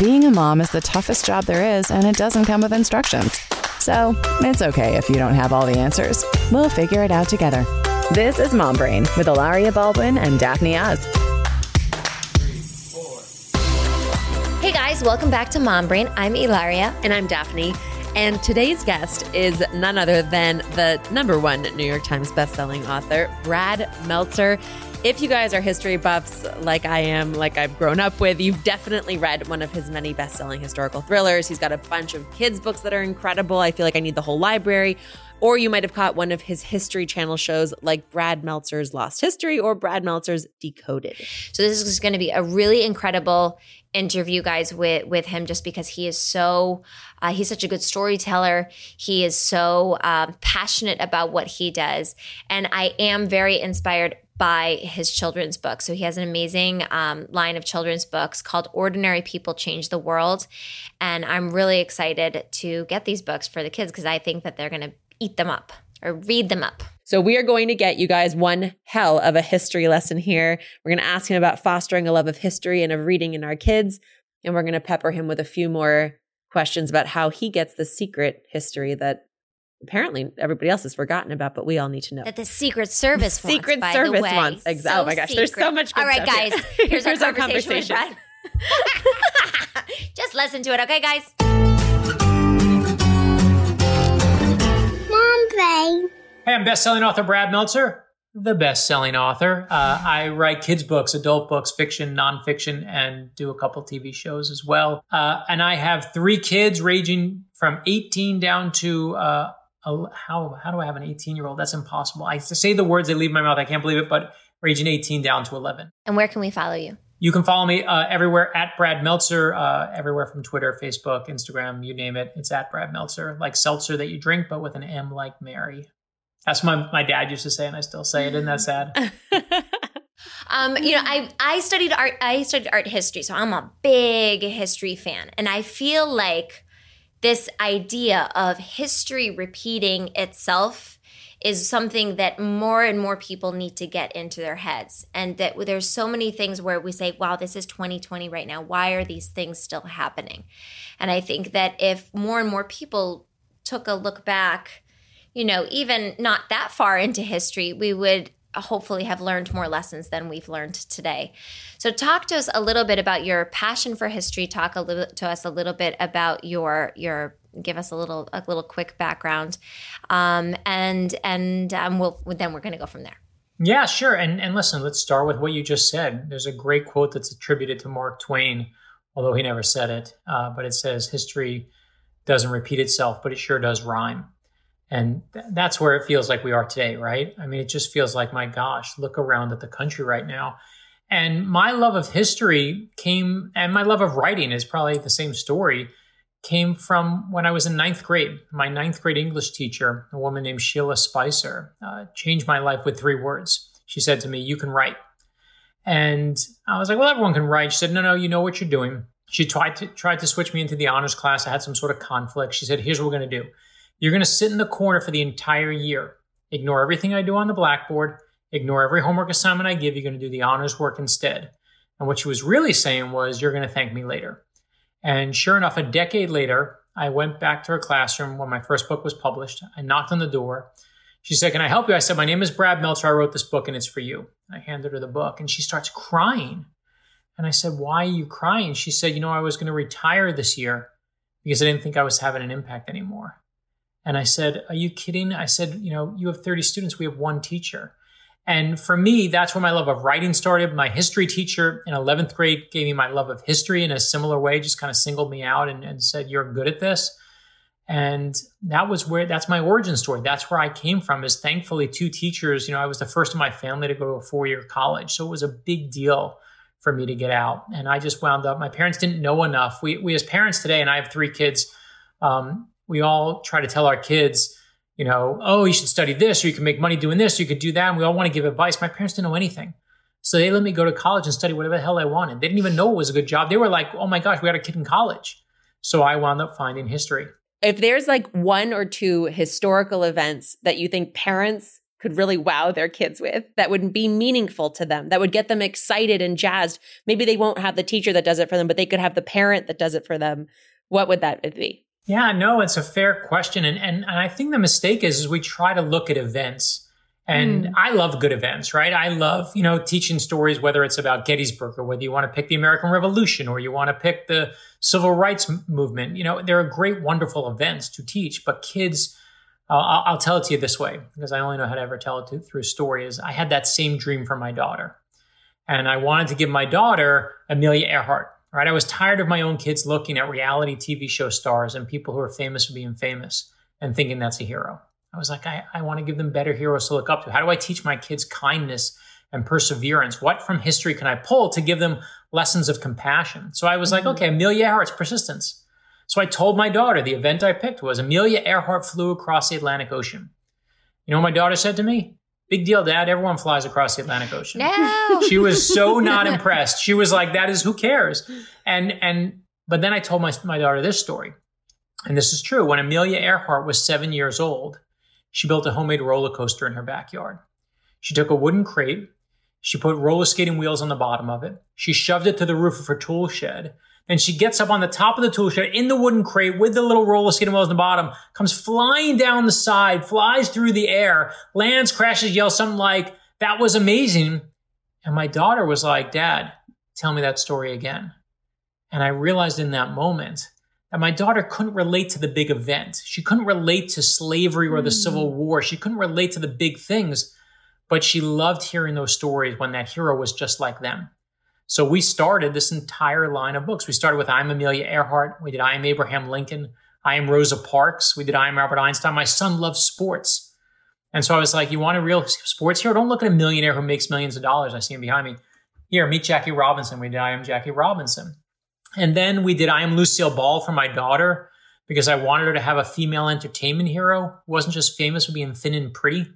Being a mom is the toughest job there is, and it doesn't come with instructions. So it's okay if you don't have all the answers. We'll figure it out together. This is Mom Brain with Hilaria Baldwin and Daphne Oz. Hey guys, welcome back to Mom Brain. I'm Hilaria. And I'm Daphne. And today's guest is none other than the number one New York Times bestselling author, Brad Meltzer. If you guys are history buffs like I am, like I've grown up with, you've definitely read one of his many best selling historical thrillers. He's got a bunch of kids' books that are incredible. I feel like I need the whole library. Or you might have caught one of his History Channel shows like Brad Meltzer's Lost History or Brad Meltzer's Decoded. So this is going to be a really incredible interview guys with with him just because he is so uh, he's such a good storyteller he is so um, passionate about what he does and i am very inspired by his children's books. So he has an amazing um, line of children's books called Ordinary People Change the World. And I'm really excited to get these books for the kids because I think that they're going to eat them up or read them up. So we are going to get you guys one hell of a history lesson here. We're going to ask him about fostering a love of history and of reading in our kids. And we're going to pepper him with a few more questions about how he gets the secret history that apparently everybody else has forgotten about, but we all need to know. That the Secret Service wants, Secret by Service the way. wants. Ex- So oh my gosh, secret. there's so much good All right, stuff guys, here. here's, Here's our, our conversation. with conversation. Just listen to it, okay, guys? Mom Brain. Hey, I'm best-selling author Brad Meltzer, the best-selling author. Uh, I write kids' books, adult books, fiction, nonfiction, and do a couple TV shows as well. Uh, and I have three kids, ranging from 18 down to uh, a- how how do I have an 18-year-old? That's impossible. I say the words, they leave my mouth. I can't believe it, but ranging 18 down to 11. And where can we follow you? You can follow me uh, everywhere at Brad Meltzer, uh, everywhere from Twitter, Facebook, Instagram, you name it. It's at Brad Meltzer, like seltzer that you drink, but with an M like Mary. That's what my, my dad used to say, and I still say it. Isn't that sad? Um, you know, I I studied art. I studied art history, so I'm a big history fan, and I feel like this idea of history repeating itself is something that more and more people need to get into their heads, and that there's so many things where we say, "Wow, this is 2020 right now. Why are these things still happening?" And I think that if more and more people took a look back, you know, even not that far into history, we would hopefully have learned more lessons than we've learned today. So talk to us a little bit about your passion for history. Talk a little to us a little bit about your your give us a little a little quick background, um, and and um, we'll then we're going to go from there. yeah, sure. And and listen, let's start with what you just said. There's a great quote that's attributed to Mark Twain, although he never said it. Uh, but it says, "History doesn't repeat itself, but it sure does rhyme." And th- that's where it feels like we are today, right? I mean, it just feels like, my gosh, look around at the country right now. And my love of history came, and my love of writing is probably the same story, came from when I was in ninth grade. My ninth grade English teacher, a woman named Sheila Spicer, uh, changed my life with three words. She said to me, You can write. And I was like, Well, everyone can write. She said, No, no, you know what you're doing. She tried to tried to switch me into the honors class. I had some sort of conflict. She said, Here's what we're going to do. You're going to sit in the corner for the entire year. Ignore everything I do on the blackboard. Ignore every homework assignment I give. You're going to do the honors work instead. And what she was really saying was, You're going to thank me later. And sure enough, a decade later, I went back to her classroom when my first book was published. I knocked on the door. She said, Can I help you? I said, My name is Brad Meltzer. I wrote this book and it's for you. I handed her the book and she starts crying. And I said, Why are you crying? She said, You know, I was going to retire this year because I didn't think I was having an impact anymore. And I said, Are you kidding? I said, You know, you have 30 students, we have one teacher. And for me, that's where my love of writing started. My history teacher in 11th grade gave me my love of history in a similar way, just kind of singled me out and, and said, You're good at this. And that was where that's my origin story. That's where I came from. Is thankfully two teachers. You know, I was the first in my family to go to a four year college, so it was a big deal for me to get out. And I just wound up. My parents didn't know enough. We we as parents today, and I have three kids. Um, we all try to tell our kids, you know, oh, you should study this, or you can make money doing this, or you could do that. And we all want to give advice. My parents didn't know anything. So they let me go to college and study whatever the hell I wanted. They didn't even know it was a good job. They were like, oh my gosh, we got a kid in college. So I wound up finding history. if there's like one or two historical events that you think parents could really wow their kids with that would be meaningful to them, that would get them excited and jazzed? Maybe they won't have the teacher that does it for them, but they could have the parent that does it for them. What would that be? Yeah, no, it's a fair question. And, and, and I think the mistake is, is we try to look at events and mm. I love good events, right? I love, you know, teaching stories, whether it's about Gettysburg or whether you want to pick the American Revolution or you want to pick the civil rights movement. You know, there are great, wonderful events to teach, but kids, uh, I'll, I'll, tell it to you this way because I only know how to ever tell it to, through story is I had that same dream for my daughter. And I wanted to give my daughter Amelia Earhart, right? I was tired of my own kids looking at reality TV show stars and people who are famous for being famous and thinking that's a hero. I was like, I, I want to give them better heroes to look up to. How do I teach my kids kindness and perseverance? What from history can I pull to give them lessons of compassion? So I was mm-hmm. like, okay, Amelia Earhart's persistence. So I told my daughter the event I picked was Amelia Earhart flew across the Atlantic Ocean. You know what my daughter said to me? Big deal, Dad. Everyone flies across the Atlantic Ocean. No. She was so not impressed. She was like, "That is who cares." And and but then I told my my daughter this story, and this is true. When Amelia Earhart was seven years old, she built a homemade roller coaster in her backyard. She took a wooden crate. She put roller skating wheels on the bottom of it. She shoved it to the roof of her tool shed. Then she gets up on the top of the tool shed in the wooden crate with the little roller skating wheels in the bottom, comes flying down the side, flies through the air, lands, crashes, yells something like, that was amazing. And my daughter was like, Dad, tell me that story again. And I realized in that moment that my daughter couldn't relate to the big event. She couldn't relate to slavery or the mm. Civil War. She couldn't relate to the big things, but she loved hearing those stories when that hero was just like them. So we started this entire line of books. We started with I'm Amelia Earhart. We did I am Abraham Lincoln. I am Rosa Parks. We did I am Albert Einstein. My son loves sports. And so I was like, you want a real sports hero? Don't look at a millionaire who makes millions of dollars. I see him behind me. Here, meet Jackie Robinson. We did I am Jackie Robinson. And then we did I Am Lucille Ball for my daughter because I wanted her to have a female entertainment hero who wasn't just famous for being thin and pretty.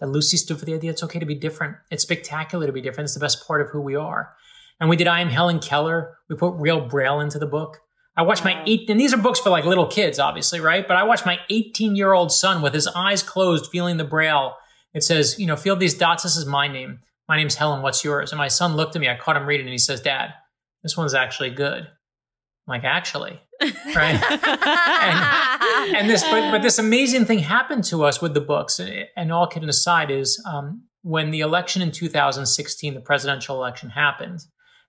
That Lucy stood for the idea it's okay to be different. It's spectacular to be different. It's the best part of who we are. And we did I Am Helen Keller. We put real braille into the book. I watched my eight, and these are books for like little kids, obviously, right? But I watched my 18 year old son with his eyes closed, feeling the braille. It says, you know, feel these dots. This is my name. My name's Helen. What's yours? And my son looked at me. I caught him reading and he says, Dad, this one's actually good. I'm like, actually, right? and, and, this, but, but this amazing thing happened to us with the books. And all kidding aside, is um, when the election in 2016, the presidential election happened,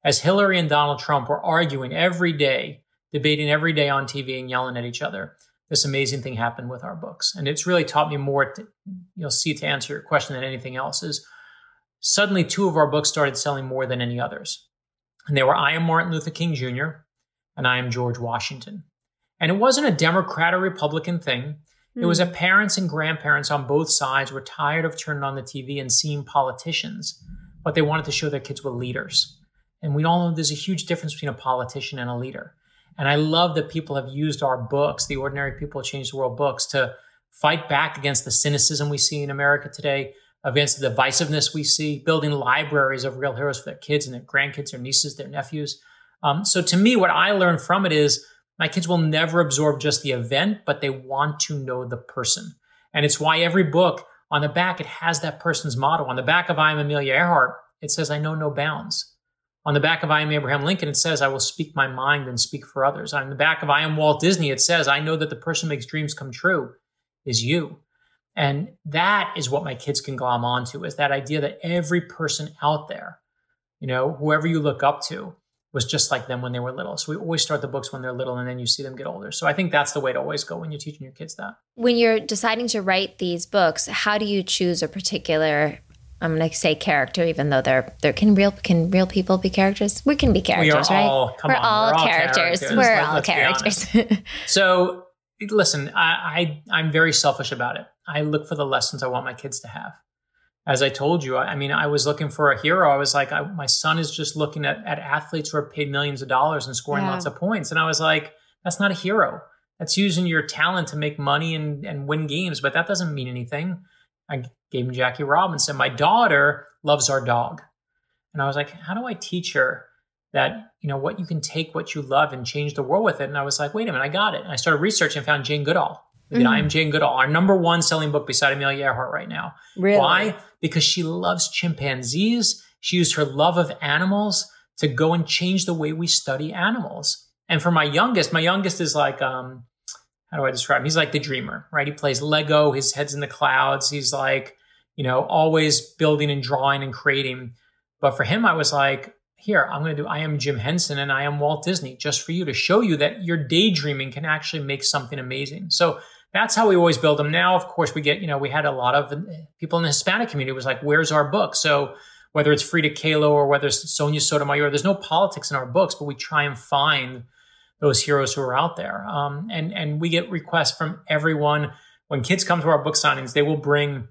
as Hillary and Donald Trump were arguing every day, debating every day on TV and yelling at each other, this amazing thing happened with our books. And it's really taught me more, to, you'll see, to answer your question than anything else, is suddenly two of our books started selling more than any others. And they were I Am Martin Luther King Jr., and I am George Washington. And it wasn't a Democrat or Republican thing. Mm. It was a hmm. parents and grandparents on both sides were tired of turning on the TV and seeing politicians, but they wanted to show their kids were leaders. And we all know there's a huge difference between a politician and a leader. And I love that people have used our books, the Ordinary People Change the World books, to fight back against the cynicism we see in America today, against the divisiveness we see, building libraries of real heroes for their kids and their grandkids, their nieces, their nephews. Um, so to me, what I learned from it is my kids will never absorb just the event, but they want to know the person. And it's why every book on the back, it has that person's motto. On the back of I am Amelia Earhart, it says, I know no bounds. On the back of I am Abraham Lincoln, it says, I will speak my mind and speak for others. On the back of I am Walt Disney, it says, I know that the person who makes dreams come true is you. And that is what my kids can glom onto is that idea that every person out there, you know, whoever you look up to, was just like them when they were little. So we always start the books when they're little and then you see them get older. So I think that's the way to always go when you're teaching your kids that. When you're deciding to write these books, how do you choose a particular I'm going to say character, even though they're there can real can real people be characters? We can be characters, we right? All, we're, on, all we're, all characters. characters. We're Let, all characters. so listen, I, I I'm very selfish about it. I look for the lessons I want my kids to have as I told you, I, mean, I was looking for a hero. I was like, I, my son is just looking at, at athletes who are paid millions of dollars and scoring yeah. lots of points. And I was like, that's not a hero. That's using your talent to make money and, and win games, but that doesn't mean anything. I gave him Jackie Robinson. My daughter loves our dog. And I was like, how do I teach her that, you know, what you can take what you love and change the world with it? And I was like, wait a minute, I got it. And I started researching and found Jane Goodall We did I Am Jane Goodall, our number one selling book beside Amelia Earhart right now. Really? Why? Because she loves chimpanzees. She used her love of animals to go and change the way we study animals. And for my youngest, my youngest is like, um, how do I describe him? He's like the dreamer, right? He plays Lego, his head's in the clouds. He's like, you know, always building and drawing and creating. But for him, I was like, here, I'm going to do I am Jim Henson and I am Walt Disney just for you to show you that your daydreaming can actually make something amazing. So that's how we always build them. Now, of course, we get, you know, we had a lot of uh, people in the Hispanic community was like, where's our book? So whether it's Frida Kahlo or whether it's Sonia Sotomayor, there's no politics in our books, but we try and find those heroes who are out there. Um, and, and we get requests from everyone. When kids come to our book signings, they will bring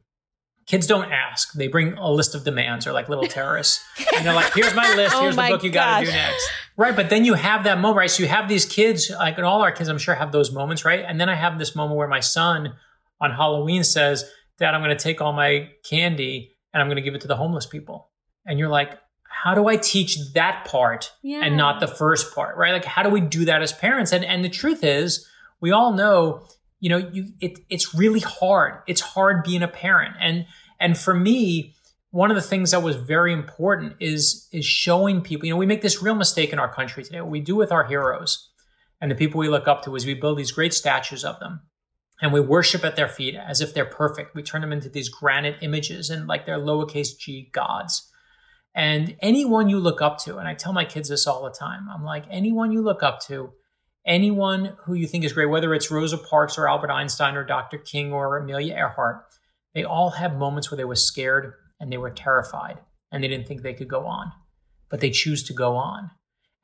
kids don't ask. They bring a list of demands or like little terrorists. and they're like, here's my list. Oh Here's my the book you got to do next. Right. But then you have that moment, right? So you have these kids, like, and all our kids, I'm sure, have those moments, right? And then I have this moment where my son on Halloween says, Dad, I'm going to take all my candy and I'm going to give it to the homeless people. And you're like, how do I teach that part Yeah. and not the first part, right? Like, how do we do that as parents? And and the truth is, we all know, you know, you it it's really hard. It's hard being a parent. And and for me, one of the things that was very important is is showing people. You know, we make this real mistake in our country today. What we do with our heroes and the people we look up to is we build these great statues of them and we worship at their feet as if they're perfect. We turn them into these granite images and like they're lowercase g gods. And anyone you look up to, and I tell my kids this all the time, I'm like, anyone you look up to, anyone who you think is great, whether it's Rosa Parks or Albert Einstein or Dr. King or Amelia Earhart, they all have moments where they were scared and they were terrified and they didn't think they could go on, but they choose to go on.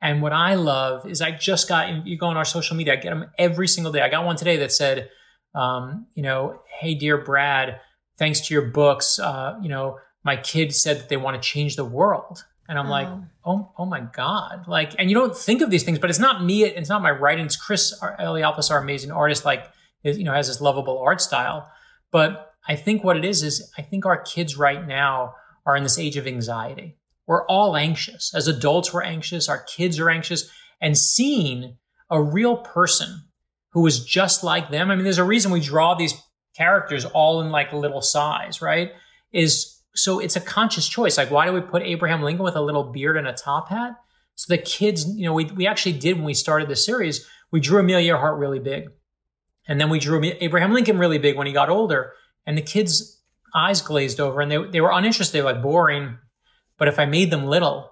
And what I love is I just got, you go on our social media, I get them every single day. I got one today that said, um, you know, hey, dear Brad, thanks to your books, uh, you know, my kid said that they want to change the world. And I'm like, oh. oh, oh my God. Like, and you don't think of these things, but it's not me. It's not my writing. It's Chris Eliopoulos, our amazing artist, like, is, you know, has this lovable art style. But I think what it is, is I think our kids right now are in this age of anxiety. We're all anxious. As adults, we're anxious. Our kids are anxious. And seeing a real person who is just like them. I mean, there's a reason we draw these characters all in like little size, right? Is so it's a conscious choice. Like, why do we put Abraham Lincoln with a little beard and a top hat? So the kids, you know, we, we actually did when we started the series, we drew Amelia Earhart really big. And then we drew Abraham Lincoln really big when he got older. And the kids' eyes glazed over and they, they were uninterested, they were like boring. But if I made them little,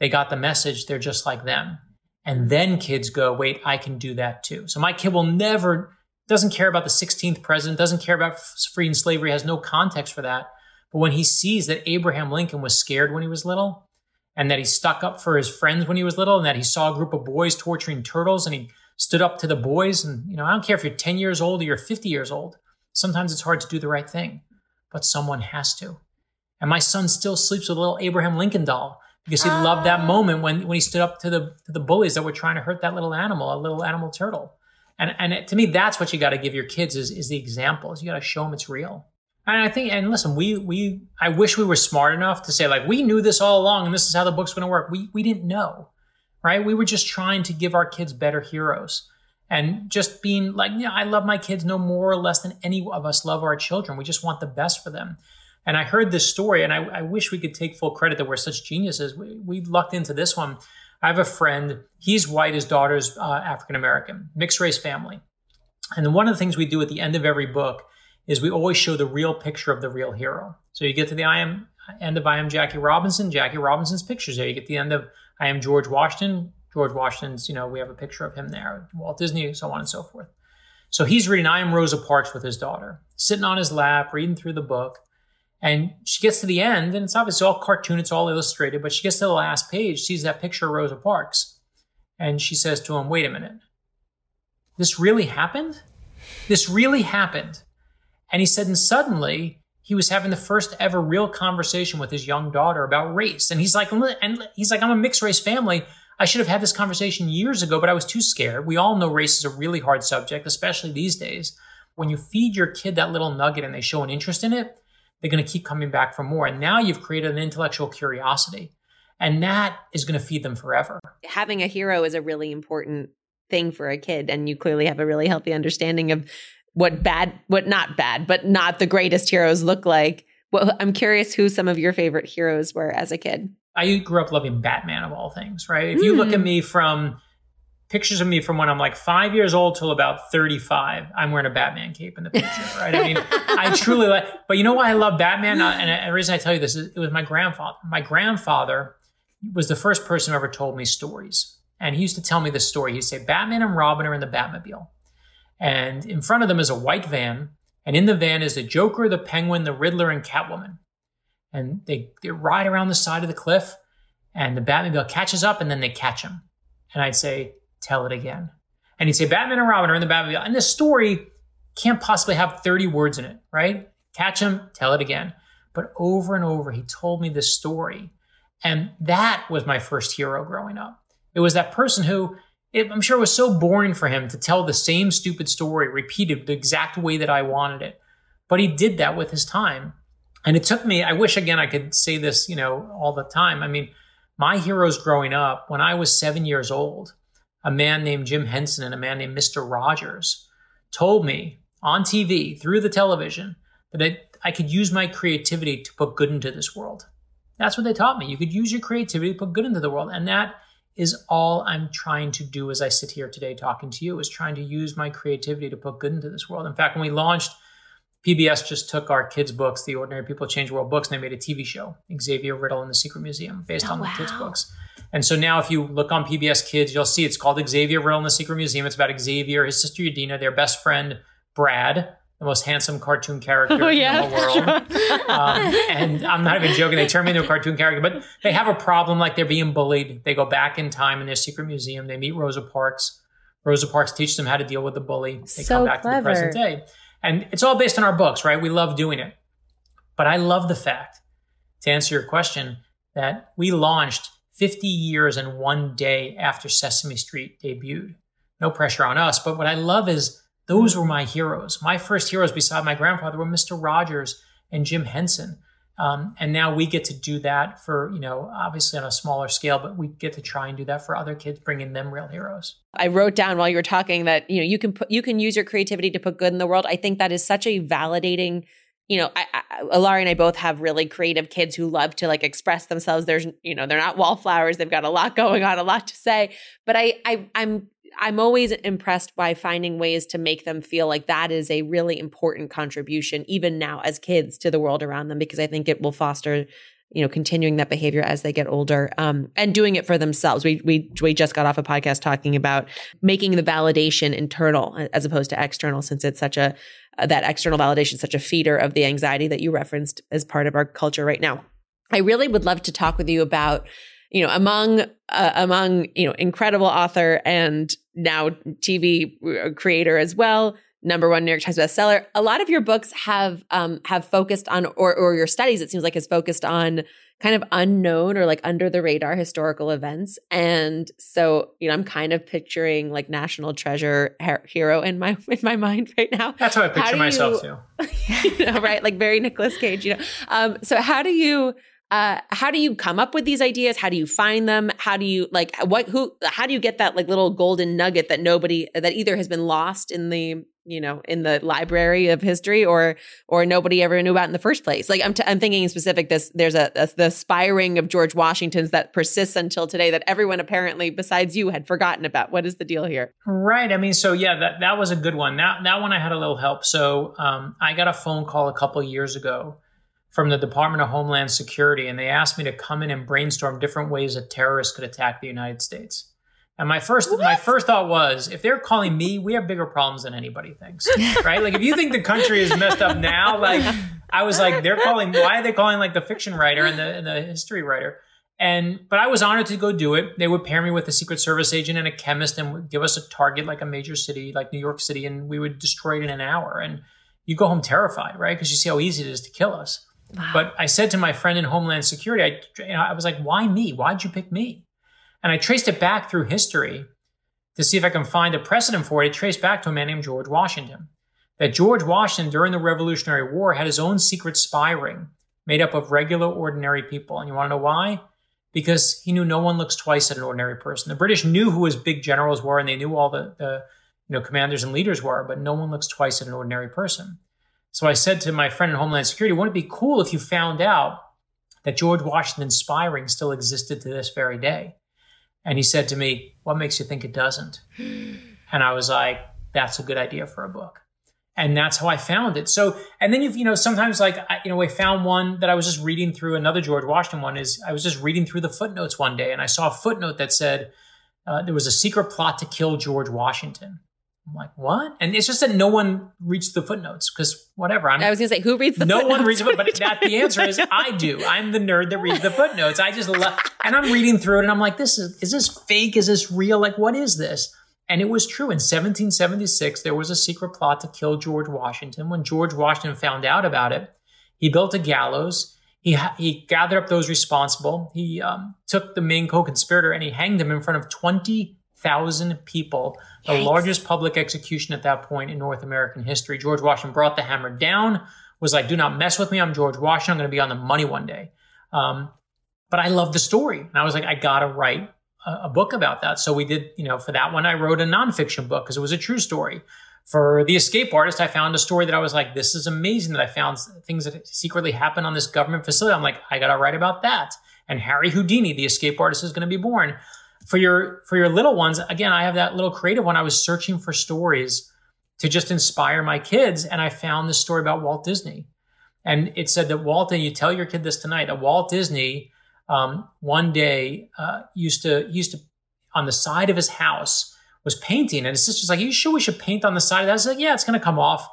they got the message, they're just like them. And then kids go, wait, I can do that too. So my kid will never, doesn't care about the 16th president, doesn't care about freeing slavery, has no context for that. But when he sees that Abraham Lincoln was scared when he was little, and that he stuck up for his friends when he was little, and that he saw a group of boys torturing turtles, and he stood up to the boys, and you know, I don't care if you're 10 years old or you're 50 years old. Sometimes it's hard to do the right thing, but someone has to. And my son still sleeps with a little Abraham Lincoln doll because he loved that ah. moment when, when he stood up to the to the bullies that were trying to hurt that little animal, a little animal turtle. And and it, to me, that's what you got to give your kids is is the examples. You got to show them it's real. And I think, and listen, we we I wish we were smart enough to say like we knew this all along, and this is how the book's going to work. We we didn't know, right? We were just trying to give our kids better heroes, and just being like, yeah, I love my kids no more or less than any of us love our children. We just want the best for them. And I heard this story, and I, I wish we could take full credit that we're such geniuses. We, we lucked into this one. I have a friend. He's white. His daughter's uh, African American, mixed race family. And one of the things we do at the end of every book is we always show the real picture of the real hero. So you get to the I am end of I am Jackie Robinson, Jackie Robinson's pictures there. You get the end of I am George Washington, George Washington's, you know, we have a picture of him there, Walt Disney, so on and so forth. So he's reading I am Rosa Parks with his daughter, sitting on his lap, reading through the book. And she gets to the end, and it's obviously all cartoon, it's all illustrated, but she gets to the last page, sees that picture of Rosa Parks, and she says to him, Wait a minute. This really happened? This really happened. And he said, and suddenly he was having the first ever real conversation with his young daughter about race. And he's like, and he's like, I'm a mixed race family. I should have had this conversation years ago, but I was too scared. We all know race is a really hard subject, especially these days. When you feed your kid that little nugget and they show an interest in it, they're going to keep coming back for more. And now you've created an intellectual curiosity, and that is going to feed them forever. Having a hero is a really important thing for a kid. And you clearly have a really healthy understanding of what bad, what not bad, but not the greatest heroes look like. Well, I'm curious who some of your favorite heroes were as a kid. I grew up loving Batman of all things, right? If you look at hmm. me from pictures of me from when I'm like five years old till about 35, I'm wearing a Batman cape in the picture, right? I mean, I truly like, but you know why I love Batman? And the reason I tell you this is it was my grandfather. My grandfather was the first person who ever told me stories. And he used to tell me this story. He'd say, Batman and Robin are in the Batmobile. And in front of them is a white van. And in the van is the Joker, the Penguin, the Riddler, and Catwoman. And they, they ride around the side of the cliff. And the Batmobile catches up and then they catch him. And I'd say, tell it again. And he'd say, Batman and Robin are in the Batmobile. And this story can't possibly have 30 words in it, right? Catch him, tell it again. But over and over, he told me this story. And that was my first hero growing up. It was that person who, it, I'm sure it was so boring for him to tell the same stupid story repeated the exact way that I wanted it. But he did that with his time. And it took me, I wish again I could say this, you know, all the time. I mean, my heroes growing up, when I was seven years old, a man named Jim Henson and a man named Mr. Rogers told me on TV through the television that I, I could use my creativity to put good into this world. That's what they taught me. You could use your creativity to put good into the world. And that is all I'm trying to do as I sit here today talking to you, is trying to use my creativity to put good into this world. In fact, when we launched, PBS just took our kids' books, the Ordinary People Change World books, and they made a TV show, Xavier Riddle and the Secret Museum, based Oh, on wow. the kids' books. And so now, if you look on PBS Kids, you'll see it's called Xavier Riddle and the Secret Museum. It's about Xavier, his sister Yadina, their best friend Brad, the most handsome cartoon character Oh, in the whole world. Um, and I'm not even joking. They turn me into a cartoon character, but they have a problem like they're being bullied. They go back in time in their secret museum. They meet Rosa Parks. Rosa Parks teaches them how to deal with the bully. They So come back to the present day. And it's all based on our books, right? We love doing it. But I love the fact, to answer your question, that we launched 50 years and one day after Sesame Street debuted. No pressure on us. But what I love is those were my heroes. My first heroes beside my grandfather were Mr. Rogers and Jim Henson. Um, and now we get to do that for, you know, obviously on a smaller scale, but we get to try and do that for other kids, bringing them real heroes. I wrote down while you were talking that you know you can put you can use your creativity to put good in the world. I think that is such a validating. You know, I, I, Alari and I both have really creative kids who love to like express themselves. There's, you know, they're not wallflowers. They've got a lot going on, a lot to say. But I, I, I'm, I'm always impressed by finding ways to make them feel like that is a really important contribution, even now as kids, to the world around them, because I think it will foster you know continuing that behavior as they get older um, and doing it for themselves. We we we just got off a podcast talking about making the validation internal as opposed to external since it's such a uh, that external validation is such a feeder of the anxiety that you referenced as part of our culture right now. I really would love to talk with you about you know among uh, among you know incredible author and now tv creator as well number one New York Times bestseller. A lot of your books have um, have focused on, or or your studies, it seems like, has focused on kind of unknown or like under the radar historical events. And so, you know, I'm kind of picturing like national treasure her- hero in my in my mind right now. That's how I picture do myself you- too. you know, right? Like very Nicolas Cage, you know. Um, so how do you uh how do you come up with these ideas? How do you find them? How do you like what who how do you get that like little golden nugget that nobody that either has been lost in the you know in the library of history or or nobody ever knew about in the first place like i'm, t- I'm thinking in specific this there's a, a the spy ring of george washington's that persists until today that everyone apparently besides you had forgotten about what is the deal here Right. I mean, so yeah, that, that was a good one. That that one I had a little help. So um, I got a phone call a couple years ago from the Department of Homeland Security, and they asked me to come in and brainstorm different ways that terrorists could attack the United States. And my first my first thought was, if they're calling me, we have bigger problems than anybody thinks, right? Like if you think the country is messed up now, like I was like, they're calling. Why are they calling like the fiction writer and the and the history writer? And but I was honored to go do it. They would pair me with a Secret Service agent and a chemist, and would give us a target like a major city, like New York City, and we would destroy it in an hour. And you go home terrified, right? Because you see how easy it is to kill us. But I said to my friend in Homeland Security, I, you know, I was like, "Why me? Why'd you pick me?" And I traced it back through history to see if I can find a precedent for it. It traced back to a man named George Washington. That George Washington, during the Revolutionary War, had his own secret spy ring made up of regular, ordinary people. And you want to know why? Because he knew no one looks twice at an ordinary person. The British knew who his big generals were, and they knew all the, the you know, commanders and leaders were, but no one looks twice at an ordinary person. So I said to my friend in Homeland Security, wouldn't it be cool if you found out that George Washington's spy ring still existed to this very day? And he said to me, What makes you think it doesn't? And I was like, That's a good idea for a book. And that's how I found it. So, and then you've, you know, sometimes like, I, you know, I found one that I was just reading through another George Washington one is I was just reading through the footnotes one day and I saw a footnote that said uh, there was a secret plot to kill George Washington. I'm like, what? And it's just that no one reads the footnotes because whatever. I'm, I was going to say, who reads the no footnotes? one reads it, but that the answer is I do. I'm the nerd that reads the footnotes. I just love, and I'm reading through it, and I'm like, this is is this fake? Is this real? Like, what is this? And it was true. In 1776, there was a secret plot to kill George Washington. When George Washington found out about it, he built a gallows. He, he gathered up those responsible. He um, took the main co-conspirator and he hanged him in front of 20,000 people, the Yikes. largest public execution at that point in North American history. George Washington brought the hammer down, was like, do not mess with me. I'm George Washington. I'm going to be on the money one day. Um, but I love the story. And I was like, I got to write a, a book about that. So we did, you know, for that one, I wrote a nonfiction book because it was a true story. For The Escape Artist, I found a story that I was like, this is amazing that I found things that secretly happened on this government facility. I'm like, I got to write about that. And Harry Houdini, The Escape Artist, is going to be born. For your for your little ones, again, I have that little creative one. I was searching for stories to just inspire my kids, and I found this story about Walt Disney. And it said that Walt, and you tell your kid this tonight, that Walt Disney um, one day uh, used to used to on the side of his house was painting, and his sister's like, "Are you sure we should paint on the side of that?" I was like, "Yeah, it's going to come off."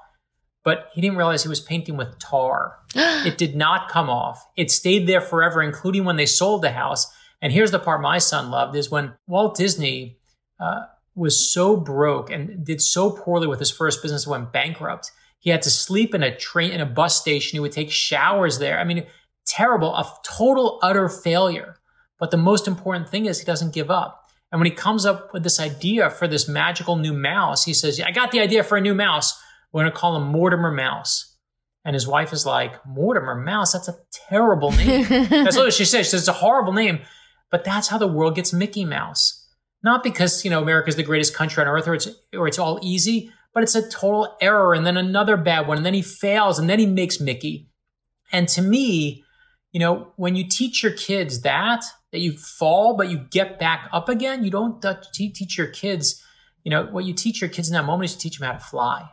But he didn't realize he was painting with tar. it did not come off. It stayed there forever, including when they sold the house. And here's the part my son loved: is when Walt Disney uh, was so broke and did so poorly with his first business, went bankrupt. He had to sleep in a train in a bus station. He would take showers there. I mean, terrible, a total utter failure. But the most important thing is he doesn't give up. And when he comes up with this idea for this magical new mouse, he says, I got the idea for a new mouse. We're going to call him Mortimer Mouse. And his wife is like, Mortimer Mouse? That's a terrible name. that's what she says. She says, it's a horrible name. But that's how the world gets Mickey Mouse. Not because, you know, America's the greatest country on earth or it's, or it's all easy, but it's a total error and then another bad one. And then he fails and then he makes Mickey. And to me, you know, when you teach your kids that, that you fall, but you get back up again, you don't teach your kids, you know, what you teach your kids in that moment is to teach them how to fly.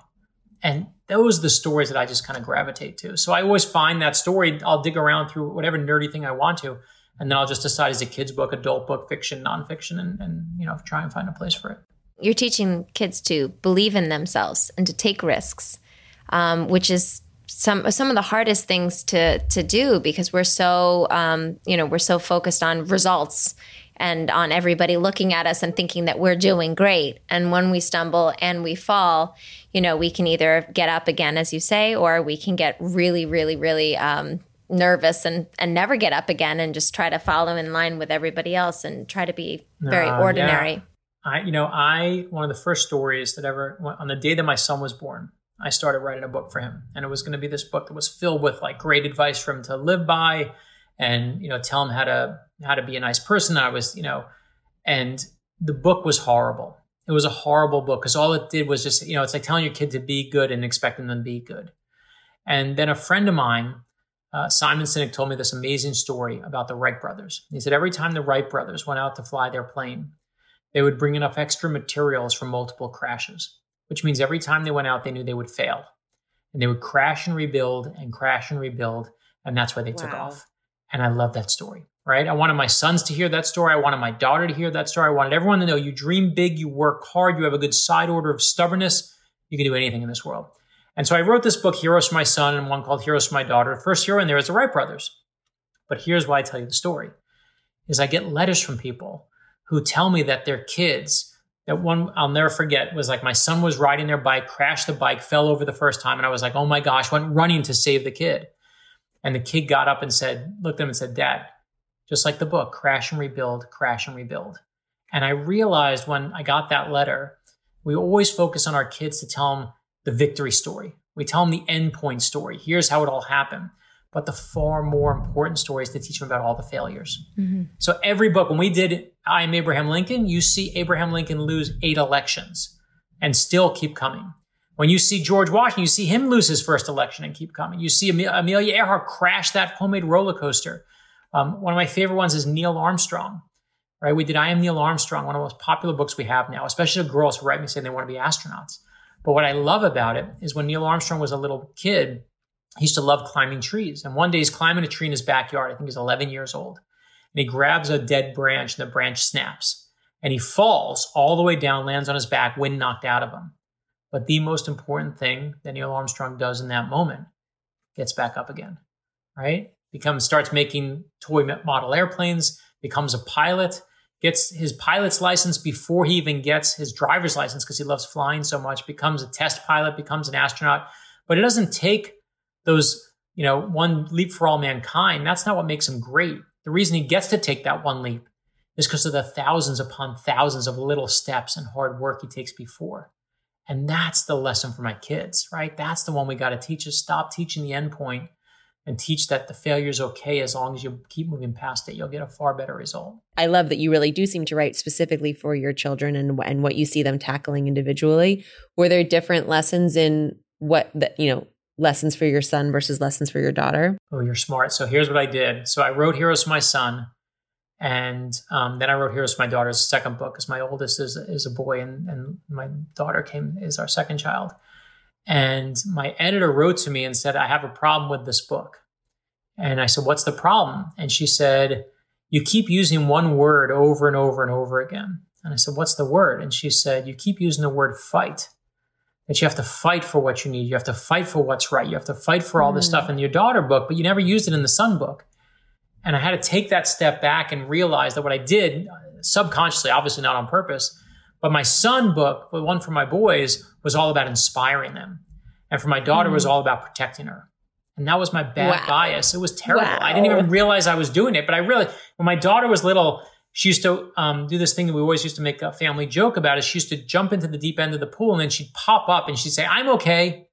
And those are the stories that I just kind of gravitate to. So I always find that story, I'll dig around through whatever nerdy thing I want to, and then I'll just decide is a kid's book, adult book, fiction, nonfiction, and, and you know, try and find a place for it. You're teaching kids to believe in themselves and to take risks, um, which is some some of the hardest things to to do because we're so um, you know we're so focused on results and on everybody looking at us and thinking that we're doing great. And when we stumble and we fall, you know, we can either get up again, as you say, or we can get really, really, really um, nervous and and never get up again and just try to follow in line with everybody else and try to be very Uh, ordinary. yeah. I, you know, I one of the first stories that ever on the day that my son was born, I started writing a book for him, and it was going to be this book that was filled with like great advice for him to live by, and you know, tell him how to how to be a nice person. I was, you know, and the book was horrible. It was a horrible book because all it did was just, you know, it's like telling your kid to be good and expecting them to be good. And then a friend of mine, uh, Simon Sinek, told me this amazing story about the Wright brothers. He said every time the Wright brothers went out to fly their plane, they would bring enough extra materials for multiple crashes, which means every time they went out, they knew they would fail. And they would crash and rebuild and crash and rebuild. And that's why they took off. And I love that story, right? I wanted my sons to hear that story. I wanted my daughter to hear that story. I wanted everyone to know you dream big, you work hard, you have a good side order of stubbornness. You can do anything in this world. And so I wrote this book, Heroes for My Son, and one called Heroes for My Daughter. First hero in there is the Wright brothers. But here's why I tell you the story is I get letters from people who tell me that their kids, that one I'll never forget was like my son was riding their bike, crashed the bike, fell over the first time, and I was like, oh my gosh, went running to save the kid. And the kid got up and said, looked at him and said, Dad, just like the book, crash and rebuild, crash and rebuild. And I realized when I got that letter, we always focus on our kids to tell them the victory story. We tell them the end point story. Here's how it all happened. But the far more important story is to teach them about all the failures. So every book, when we did I Am Abraham Lincoln, you see Abraham Lincoln lose eight elections. and still keep coming. When you see George Washington, you see him lose his first election and keep coming. You see Amelia Earhart crash that homemade roller coaster. Um, one of my favorite ones is Neil Armstrong. Right? We did I Am Neil Armstrong, one of the most popular books we have now, especially the girls who write me saying they want to be astronauts. But what I love about it is when Neil Armstrong was a little kid, he used to love climbing trees. And one day he's climbing a tree in his backyard. I think he's 11 years old. And he grabs a dead branch and the branch snaps. And he falls all the way down, lands on his back, wind knocked out of him. But the most important thing that Neil Armstrong does in that moment gets back up again, right? Becomes starts making toy model airplanes, becomes a pilot, gets his pilot's license before he even gets his driver's license because he loves flying so much, becomes a test pilot, becomes an astronaut. But it doesn't take those, you know, one leap for all mankind. That's not what makes him great. The reason he gets to take that one leap is because of the thousands upon thousands of little steps and hard work he takes before. And that's the lesson for my kids, right? That's the one we got to teach is stop teaching the end point and teach that the failure is okay as long as you keep moving past it. You'll get a far better result. I love that you really do seem to write specifically for your children and and what you see them tackling individually. Were there different lessons in what the, you know lessons for your son versus lessons for your daughter? Oh, you're smart. So here's what I did. So I wrote Heroes for my son, and um, then I wrote Heroes for my daughter's second book because my oldest is is a boy, and and my daughter came is our second child. And my editor wrote to me and said, I have a problem with this book. And I said, What's the problem? And she said, You keep using one word over and over and over again. And I said, What's the word? And she said, You keep using the word fight. That you have to fight for what you need. You have to fight for what's right. You have to fight for all this mm. stuff in your daughter book, but you never used it in the son book. And I had to take that step back and realize that what I did uh, subconsciously, obviously not on purpose, but my son book, the one for my boys, was all about inspiring them. And for my daughter mm. was all about protecting her. And that was my bad wow. bias. It was terrible. Wow. I didn't even realize I was doing it. But I really, when my daughter was little, she used to um, do this thing that we always used to make a family joke about. Is she used to jump into the deep end of the pool and then she'd pop up and she'd say, "I'm okay,"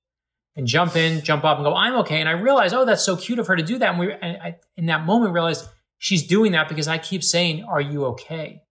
and jump in, jump up, and go, "I'm okay." And I realized, oh, that's so cute of her to do that. And we, and I, in that moment, realized she's doing that because I keep saying, "Are you okay?"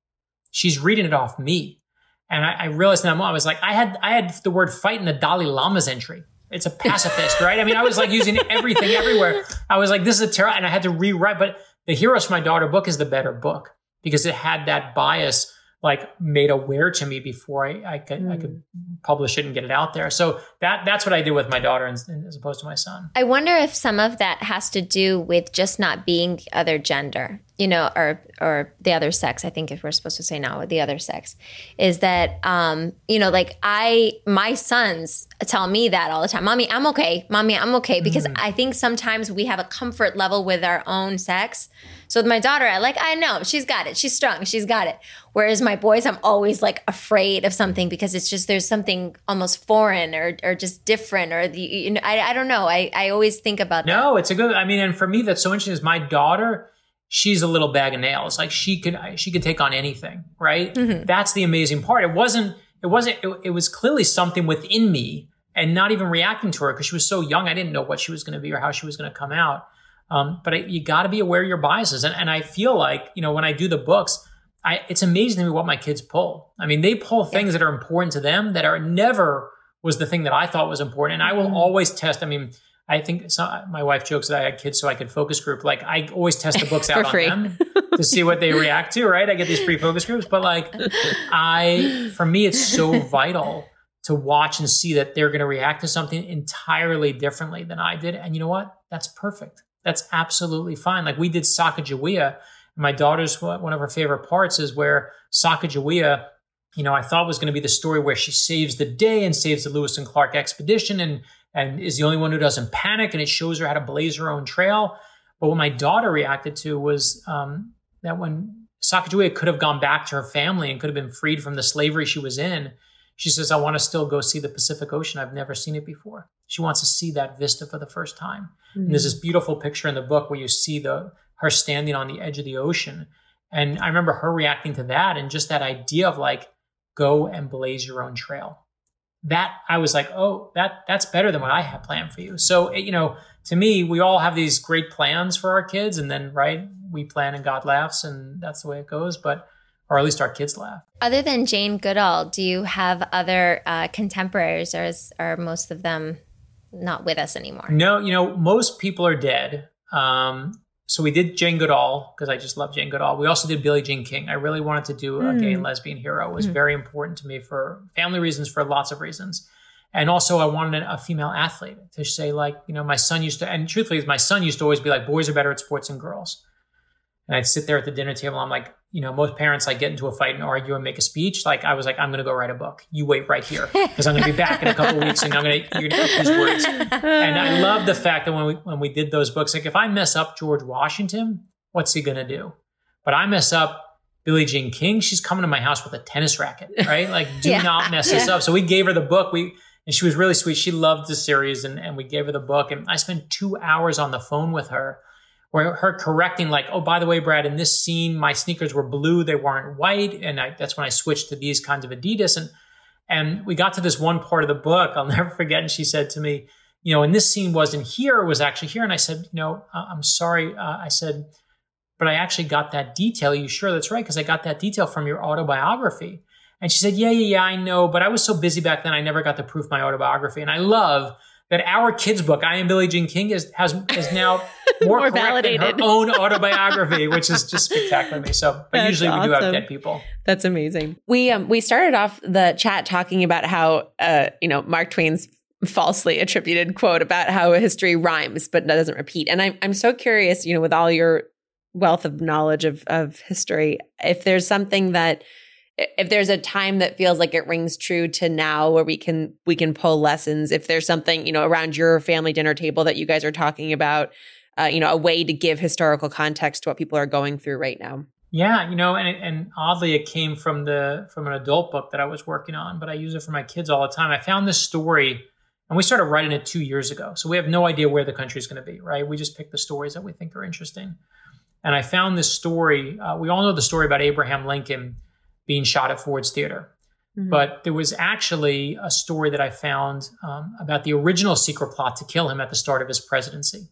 She's reading it off me. And I, I realized in that moment, I was like, I had I had the word fight in the Dalai Lama's entry. It's a pacifist, right? I mean, I was like using everything everywhere. I was like, this is a terror, and I had to rewrite. But the Heroes for My Daughter book is the better book because it had that bias like made aware to me before I, I could mm. I could hmm. publish it and get it out there. So that that's what I did with my daughter as, as opposed to my son. I wonder if some of that has to do with just not being the other gender you know, or or the other sex. I think if we're supposed to say now, the other sex is that, um, you know, like I, my sons tell me that all the time, "Mommy, I'm okay. Mommy, I'm okay," because mm. I think sometimes we have a comfort level with our own sex. So with my daughter, I like, I know she's got it. She's strong. She's got it. Whereas my boys, I'm always like afraid of something because it's just there's something almost foreign or or just different or the you know I I don't know. I I always think about no, that. it's a good. I mean, and for me, that's so interesting. Is my daughter she's a little bag of nails. Like she could she could take on anything, right? Mm-hmm. That's the amazing part. It wasn't it wasn't it, it, was clearly something within me and not even reacting to her because she was so young. I didn't know what she was going to be or how she was going to come out. Um, but I, you got to be aware of your biases. And, and I feel like you know when I do the books, I, it's amazing to me what my kids pull. I mean, they pull things that are important to them that are never was the thing that I thought was important. And I will mm-hmm. always test. I mean, I think my wife jokes that I had kids so I could focus group. Like I always test the books out on them to see what they react to. Right? I get these free focus groups, but like I, for me, it's so vital to watch and see that they're going to react to something entirely differently than I did. And you know what? That's perfect. That's absolutely fine. Like we did Sacagawea. My daughter's one of her favorite parts is where Sacagawea you know, I thought was going to be the story where she saves the day and saves the Lewis and Clark expedition and and is the only one who doesn't panic and it shows her how to blaze her own trail. But what my daughter reacted to was um, that when Sacagawea could have gone back to her family and could have been freed from the slavery she was in, she says, I want to still go see the Pacific Ocean. I've never seen it before. She wants to see that vista for the first time. Mm-hmm. And there's this beautiful picture in the book where you see the her standing on the edge of the ocean. And I remember her reacting to that and just that idea of like, go and blaze your own trail that I was like, oh, that that's better than what I had planned for you. So you know, to me, we all have these great plans for our kids, and then right, we plan and God laughs, and that's the way it goes. But or at least our kids laugh. Other than Jane Goodall, do you have other uh, contemporaries, or is, are most of them not with us anymore? No, you know, most people are dead. Um, so we did Jane Goodall because I just love Jane Goodall. We also did Billie Jean King. I really wanted to do a mm. gay and lesbian hero. It was mm. very important to me for family reasons, for lots of reasons. And also, I wanted a female athlete to say, like, you know, my son used to, and truthfully, my son used to always be like, boys are better at sports than girls. And I'd sit there at the dinner table. I'm like, you know, most parents like get into a fight and argue and make a speech. Like I was like, I'm going to go write a book. You wait right here because I'm going to be back in a couple weeks and I'm going to you're going to these words. And I love the fact that when we when we did those books, like if I mess up George Washington, what's he going to do? But I mess up Billie Jean King, she's coming to my house with a tennis racket, right? Like, do yeah. not mess this up. So we gave her the book. We and she was really sweet. She loved the series, and and we gave her the book. And I spent two hours on the phone with her where her correcting like, oh, by the way, Brad, in this scene, my sneakers were blue, they weren't white, and I, that's when I switched to these kinds of Adidas. And and we got to this one part of the book, I'll never forget. And she said to me, you know, and this scene wasn't here, it was actually here. And I said, you know, I'm sorry. Uh, I said, but I actually got that detail. Are you sure that's right? Because I got that detail from your autobiography. And she said, yeah, yeah, yeah, I know, but I was so busy back then, I never got to proof my autobiography. And I love that our kids' book, I Am Billie Jean King, is has is now more, more validated. Than her own autobiography, which is just spectacular to me. So, but That's usually we do have dead people. That's amazing. We um we started off the chat talking about how uh you know Mark Twain's falsely attributed quote about how history rhymes but doesn't repeat. And I'm I'm so curious, you know, with all your wealth of knowledge of of history, if there's something that if there's a time that feels like it rings true to now where we can we can pull lessons if there's something you know around your family dinner table that you guys are talking about uh, you know a way to give historical context to what people are going through right now. Yeah you know and, and oddly it came from the from an adult book that i was working on but i use it for my kids all the time. I found this story and we started writing it two years ago so we have no idea where the country is going to be right? We just pick the stories that we think are interesting. And i found this story uh, we all know the story about abraham lincoln being shot at Ford's Theater. Mm-hmm. But there was actually a story that I found um, about the original secret plot to kill him at the start of his presidency.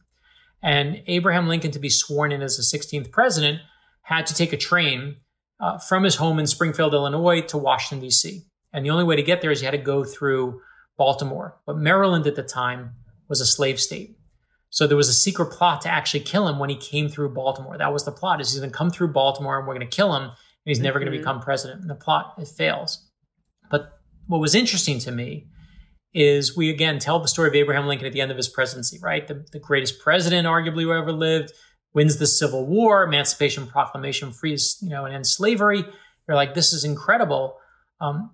And Abraham Lincoln, to be sworn in as the 16th president, had to take a train uh, from his home in Springfield, Illinois, to Washington, D.C. And the only way to get there is you had to go through Baltimore. But Maryland at the time was a slave state. So there was a secret plot to actually kill him when he came through Baltimore. That was the plot: is he's going to come through Baltimore and we're going to kill him he's never mm-hmm. going to become president. And the plot it fails. But what was interesting to me is we again tell the story of Abraham Lincoln at the end of his presidency, right? The, the greatest president arguably who ever lived, wins the Civil War, Emancipation Proclamation, frees you know and ends slavery. You're like, this is incredible. Um,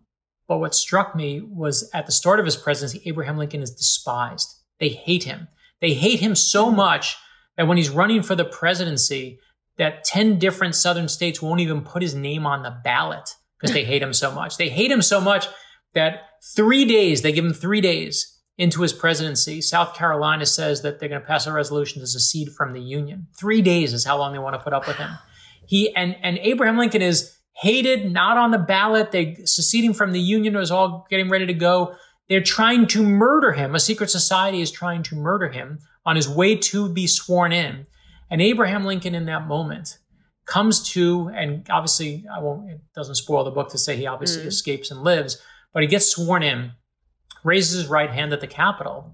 but what struck me was at the start of his presidency, Abraham Lincoln is despised. They hate him. They hate him so much that when he's running for the presidency, that 10 different southern states won't even put his name on the ballot because they hate him so much. They hate him so much that three days, they give him three days into his presidency. South Carolina says that they're going to pass a resolution to secede from the Union. Three days is how long they want to put up with him. He and, and Abraham Lincoln is hated, not on the ballot. They seceding from the Union was all getting ready to go. They're trying to murder him. A secret society is trying to murder him on his way to be sworn in. And Abraham Lincoln in that moment comes to, and obviously I won't, it doesn't spoil the book to say he obviously mm. escapes and lives, but he gets sworn in, raises his right hand at the Capitol.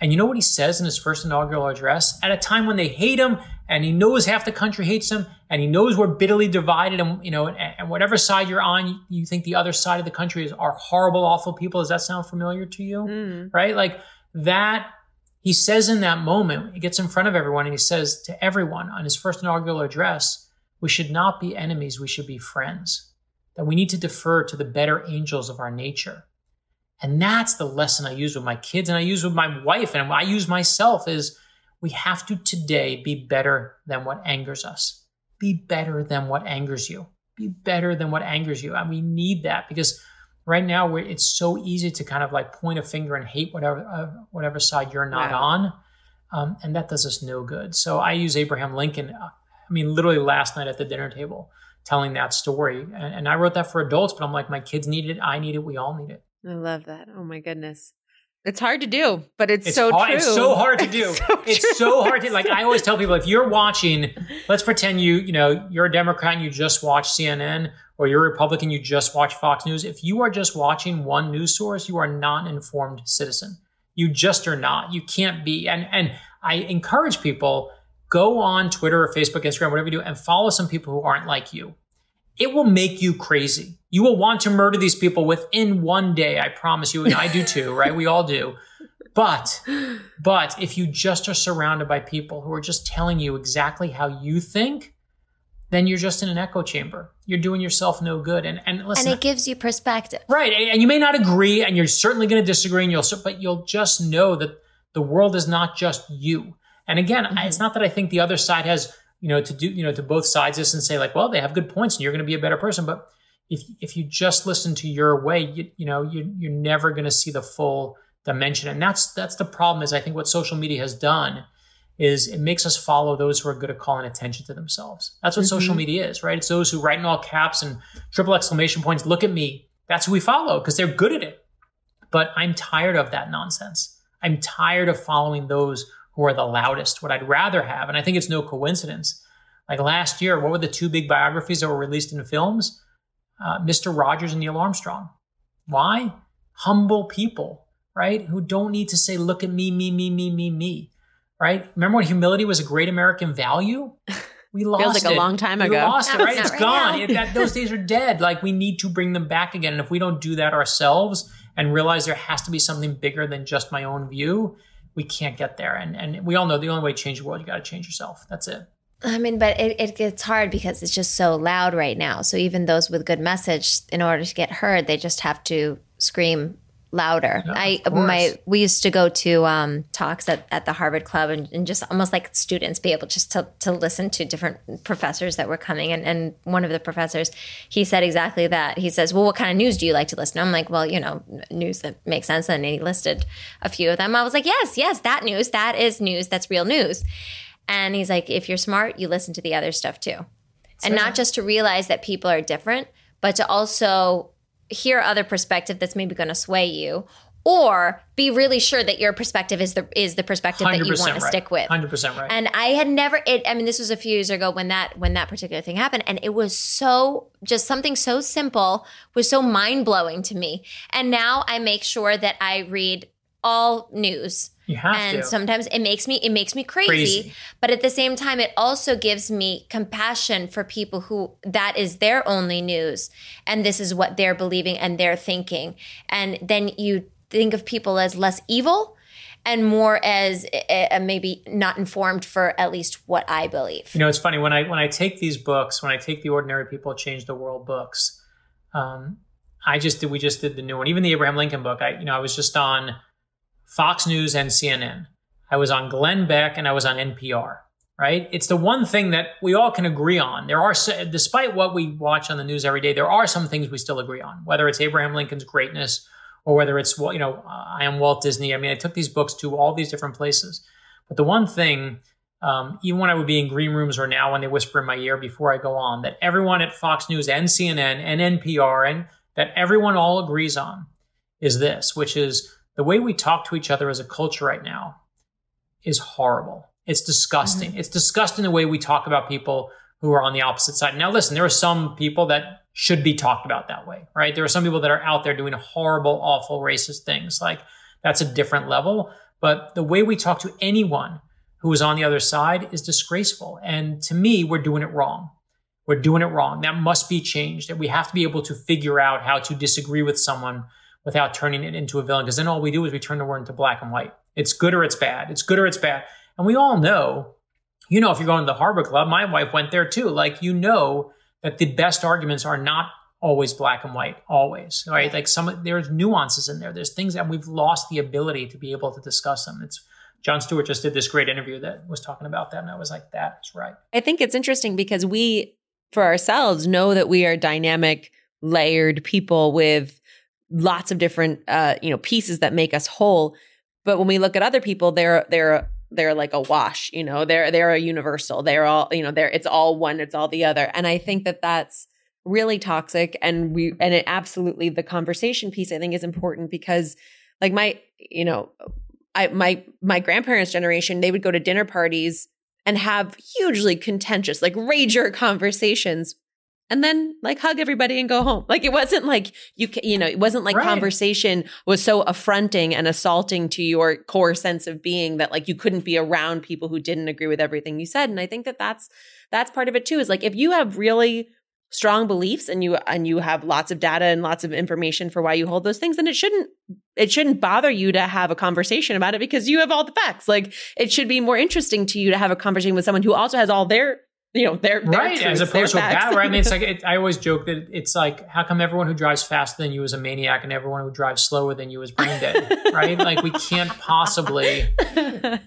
And you know what he says in his first inaugural address? At a time when they hate him and he knows half the country hates him and he knows we're bitterly divided and, you know, and, and whatever side you're on, you think the other side of the country is are horrible, awful people. Does that sound familiar to you? Mm. Right? Like that he says in that moment, he gets in front of everyone and he says to everyone on his first inaugural address, we should not be enemies, we should be friends. That we need to defer to the better angels of our nature. And that's the lesson I use with my kids and I use with my wife and I use myself is we have to today be better than what angers us. Be better than what angers you. Be better than what angers you. And we need that because right now where it's so easy to kind of like point a finger and hate whatever uh, whatever side you're not wow. on um, and that does us no good. So i use abraham lincoln uh, i mean literally last night at the dinner table telling that story and, and, i wrote that for adults but i'm like my kids need it i need it we all need it. I love that. Oh my goodness It's hard to do, but it's, It's so hard, true. It's so hard to do. It's so it's so hard to like. I always tell people if you're watching, let's pretend you you know you're a Democrat and you just watch CNN, or you're a Republican you just watch Fox News. If you are just watching one news source, you are not an informed citizen. You just are not. You can't be. And and I encourage people go on Twitter or Facebook, Instagram, whatever you do, and follow some people who aren't like you. It will make you crazy. You will want to murder these people within one day. I promise you, and I do too. Right? We all do. But but if you just are surrounded by people who are just telling you exactly how you think, then you're just in an echo chamber. You're doing yourself no good. And and listen, and it gives you perspective. right? And you may not agree, and you're certainly going to disagree, and you'll but you'll just know that the world is not just you. And again, I it's not that I think the other side has you know to do you know to both sides this and say like, well, they have good points, and you're going to be a better person, but if if you just listen to your way, you, you know you you're never going to see the full dimension, and that's that's the problem. Is I think what social media has done is it makes us follow those who are good at calling attention to themselves. That's what social mm-hmm. media is, right? It's those who write in all caps and triple exclamation points, look at me. That's who we follow because they're good at it. But I'm tired of that nonsense. I'm tired of following those who are the loudest. What I'd rather have, and I think it's no coincidence, like last year, what were the two big biographies that were released in films? Uh, Mr. Rogers and Neil Armstrong. Why? Humble people, right? Who don't need to say, look at me, me, me, me, me, me, right? Remember when humility was a great American value? We lost it. Feels like a long time ago. We lost it, right? not It's right gone. It- that, those days are dead. Like we need to bring them back again. And if we don't do that ourselves and realize there has to be something bigger than just my own view, we can't get there. And and we all know the only way to change the world, you got to change yourself. That's it. I mean, but it, it gets hard because it's just so loud right now. So even those with good message, in order to get heard, they just have to scream louder. Yeah, I my we used to go to um, talks at, at the Harvard Club and, and just almost like students be able just to to listen to different professors that were coming. And and one of the professors, he said exactly that. He says, "Well, what kind of news do you like to listen?" to? I'm like, "Well, you know, news that makes sense." And he listed a few of them. I was like, "Yes, yes, that news. That is news. That's real news." And he's like, if you're smart, you listen to the other stuff too. and not just to realize that people are different, but to also hear other perspective that's maybe going to sway you or be really sure that your perspective is the is the perspective that you 100% want to right. stick with. 100% right. And I had never it I mean this was a few years ago when that when that particular thing happened and it was so just something so simple was so mind-blowing to me. And now I make sure that I read all news you have and to. sometimes it makes me it makes me crazy, Crazy. but at the same time it also gives me compassion for people who that is their only news and this is what they're believing and they're thinking and then you think of people as less evil and more as uh, maybe not informed for at least what I believe. You know, it's funny when I when I take these books, when I take the Ordinary People Change the World books, um, I just did. We just did the new one, even the Abraham Lincoln book. I you know I was just on Fox News and CNN. I was on Glenn Beck and I was on NPR. Right? It's the one thing that we all can agree on. There are, despite what we watch on the news every day, there are some things we still agree on. Whether it's Abraham Lincoln's greatness or whether it's you know I am Walt Disney. I mean, I took these books to all these different places. But the one thing, um, even when I would be in green rooms or now when they whisper in my ear before I go on, that everyone at Fox News and CNN and NPR and that everyone all agrees on is this, which is the way we talk to each other as a culture right now is horrible. It's disgusting. Mm-hmm. It's disgusting the way we talk about people who are on the opposite side. Now, listen, there are some people that should be talked about that way, right? There are some people that are out there doing horrible, awful, racist things. Like that's a different level. But the way we talk to anyone who is on the other side is disgraceful. And to me, we're doing it wrong. We're doing it wrong. That must be changed. That we have to be able to figure out how to disagree with someone without turning it into a villain. Because then all we do is we turn the word into black and white. It's good or it's bad. It's good or it's bad. And we all know, you know, if you're going to the Harvard Club, my wife went there too. Like, you know, that the best arguments are not always black and white, always, right? Like some, there's nuances in there. There's things that we've lost the ability to be able to discuss them. It's, Jon Stewart just did this great interview that was talking about that. And I was like, that is right. I think it's interesting because we, for ourselves, know that we are dynamic, layered people with lots of different, uh, you know, pieces that make us whole. But when we look at other people, they're they're they're like a wash. You know, they're they're a universal. They're all you know. They're it's all one. It's all the other. And I think that that's really toxic. And we and it absolutely the conversation piece I think is important because like my, you know, I my my grandparents' generation, they would go to dinner parties and have hugely contentious, like rager conversations and then like hug everybody and go home. Like it wasn't like you you know, it wasn't like Right. conversation was so affronting and assaulting to your core sense of being that like you couldn't be around people who didn't agree with everything you said. And I think that that's that's part of it too is like if you have really strong beliefs and you and you have lots of data and lots of information for why you hold those things then it shouldn't it shouldn't bother you to have a conversation about it because you have all the facts like it should be more interesting to you to have a conversation with someone who also has all their you know their, their right as truths, their opposed to a right i mean it's like it, i always joke that it's like how come everyone who drives faster than you is a maniac and everyone who drives slower than you is brain dead right? Like we can't possibly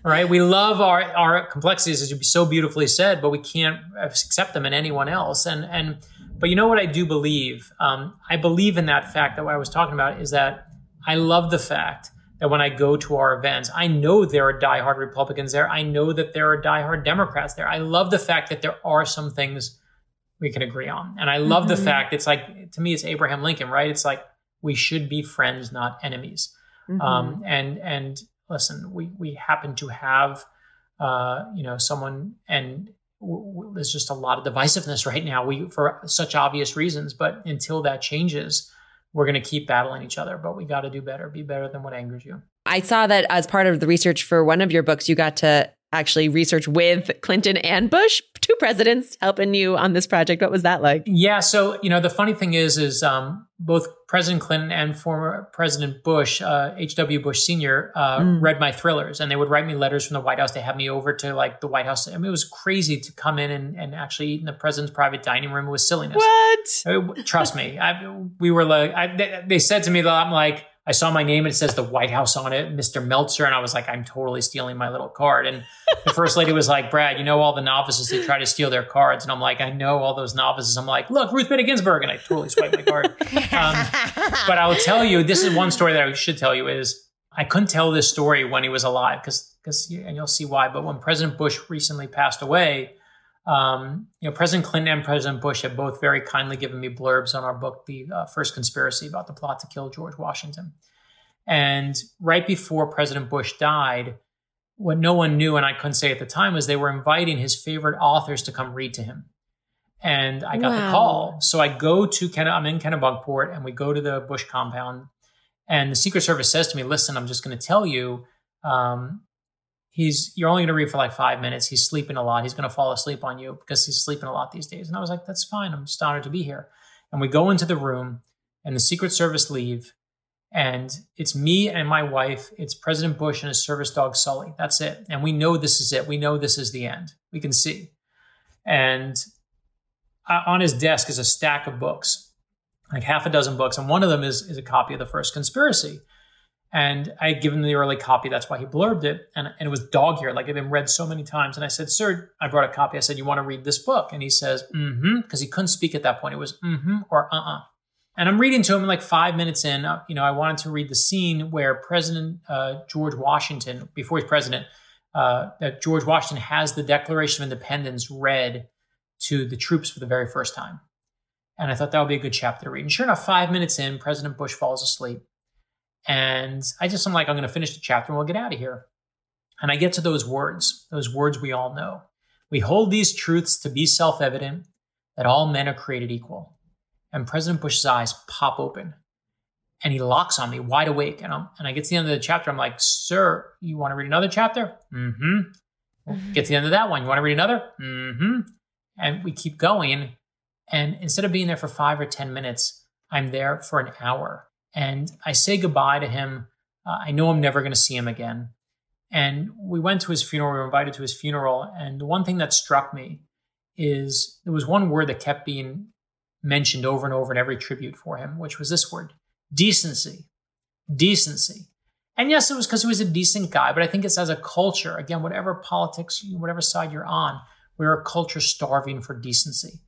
right? We love our our complexities as you so beautifully said but we can't accept them in anyone else. And and but you know what i do believe? Um, i believe in that fact that what i was talking about is that i love the fact that when I go to our events, I know there are diehard Republicans there. I know that there are diehard Democrats there. I love the fact that there are some things we can agree on. And I love the Mhm. fact it's like, to me, it's Abraham Lincoln, right? It's like we should be friends, not enemies. Mhm. Um, and, and listen, we, we happen to have, uh, you know, someone and w- w- there's just a lot of divisiveness right now. We, for such obvious reasons, but until that changes, we're going to keep battling each other, but we got to do better, be better than what angers you. I saw that as part of the research for one of your books, you got to actually research with Clinton and Bush, two presidents helping you on this project. What was that like? Yeah. So, you know, the funny thing is, is um, both President Clinton and former President Bush, uh, H.W. Bush Sr., uh, Mm. read my thrillers and they would write me letters from the White House. They had me over to like the White House. I mean, it was crazy to come in and, and actually eat in the president's private dining room. It was silliness. What? Uh, Trust me. I, we were like, I, they, they said to me that I'm like, I saw my name and it says the White House on it, Mr. Meltzer. And I was like, I'm totally stealing my little card. And the first lady was like, Brad, you know, all the novices, they try to steal their cards. And I'm like, I know all those novices. I'm like, look, Ruth Bader Ginsburg. And I totally swiped my card. Um, but I will tell you, this is one story that I should tell you is I couldn't tell this story when he was alive because, because, and you'll see why. But when President Bush recently passed away, um, you know, President Clinton and President Bush have both very kindly given me blurbs on our book, The uh, First Conspiracy, about the plot to kill George Washington. And right before President Bush died, what no one knew, and I couldn't say at the time, was they were inviting his favorite authors to come read to him. And I got Wow. the call. So I go to Ken, I'm in Kennebunkport, and we go to the Bush compound. And the Secret Service says to me, "Listen, I'm just going to tell you, um, he's you're only going to read for like five minutes. He's sleeping a lot. He's going to fall asleep on you because he's sleeping a lot these days." And I was like, "That's fine. I'm just honored to be here." And we go into the room, and the Secret Service leave, and it's me and my wife. It's President Bush and his service dog Sully. That's it. And we know this is it. We know this is the end. We can see. And uh, on his desk is a stack of books, like half a dozen books, and one of them is is a copy of the First Conspiracy. And I had given him the early copy. That's why he blurbed it. And, and it was dog eared, like it had been read so many times. And I said, Sir, I brought a copy. I said, You want to read this book? And he says, Mm hmm. Because he couldn't speak at that point. It was mm hmm or uh uh And I'm reading to him like five minutes in. Uh, you know, I wanted to read the scene where President uh, George Washington, before he's president, uh, that George Washington has the Declaration of Independence read to the troops for the very first time. And I thought that would be a good chapter to read. And sure enough, five minutes in, President Bush falls asleep. And I just, I'm like, I'm going to finish the chapter and we'll get out of here. And I get to those words, those words we all know. We hold these truths to be self evident that all men are created equal. And President Bush's eyes pop open and he locks on me wide awake. And, I'm, and I get to the end of the chapter. I'm like, Sir, you want to read another chapter? Mm hmm. Get to the end of that one. You want to read another? Mm hmm. And we keep going. And instead of being there for five or 10 minutes, I'm there for an hour. And I say goodbye to him. Uh, I know I'm never going to see him again. And we went to his funeral, we were invited to his funeral. And the one thing that struck me is there was one word that kept being mentioned over and over in every tribute for him, which was this word decency. Decency. And yes, it was because he was a decent guy, but I think it's as a culture, again, whatever politics, whatever side you're on, we're a culture starving for decency.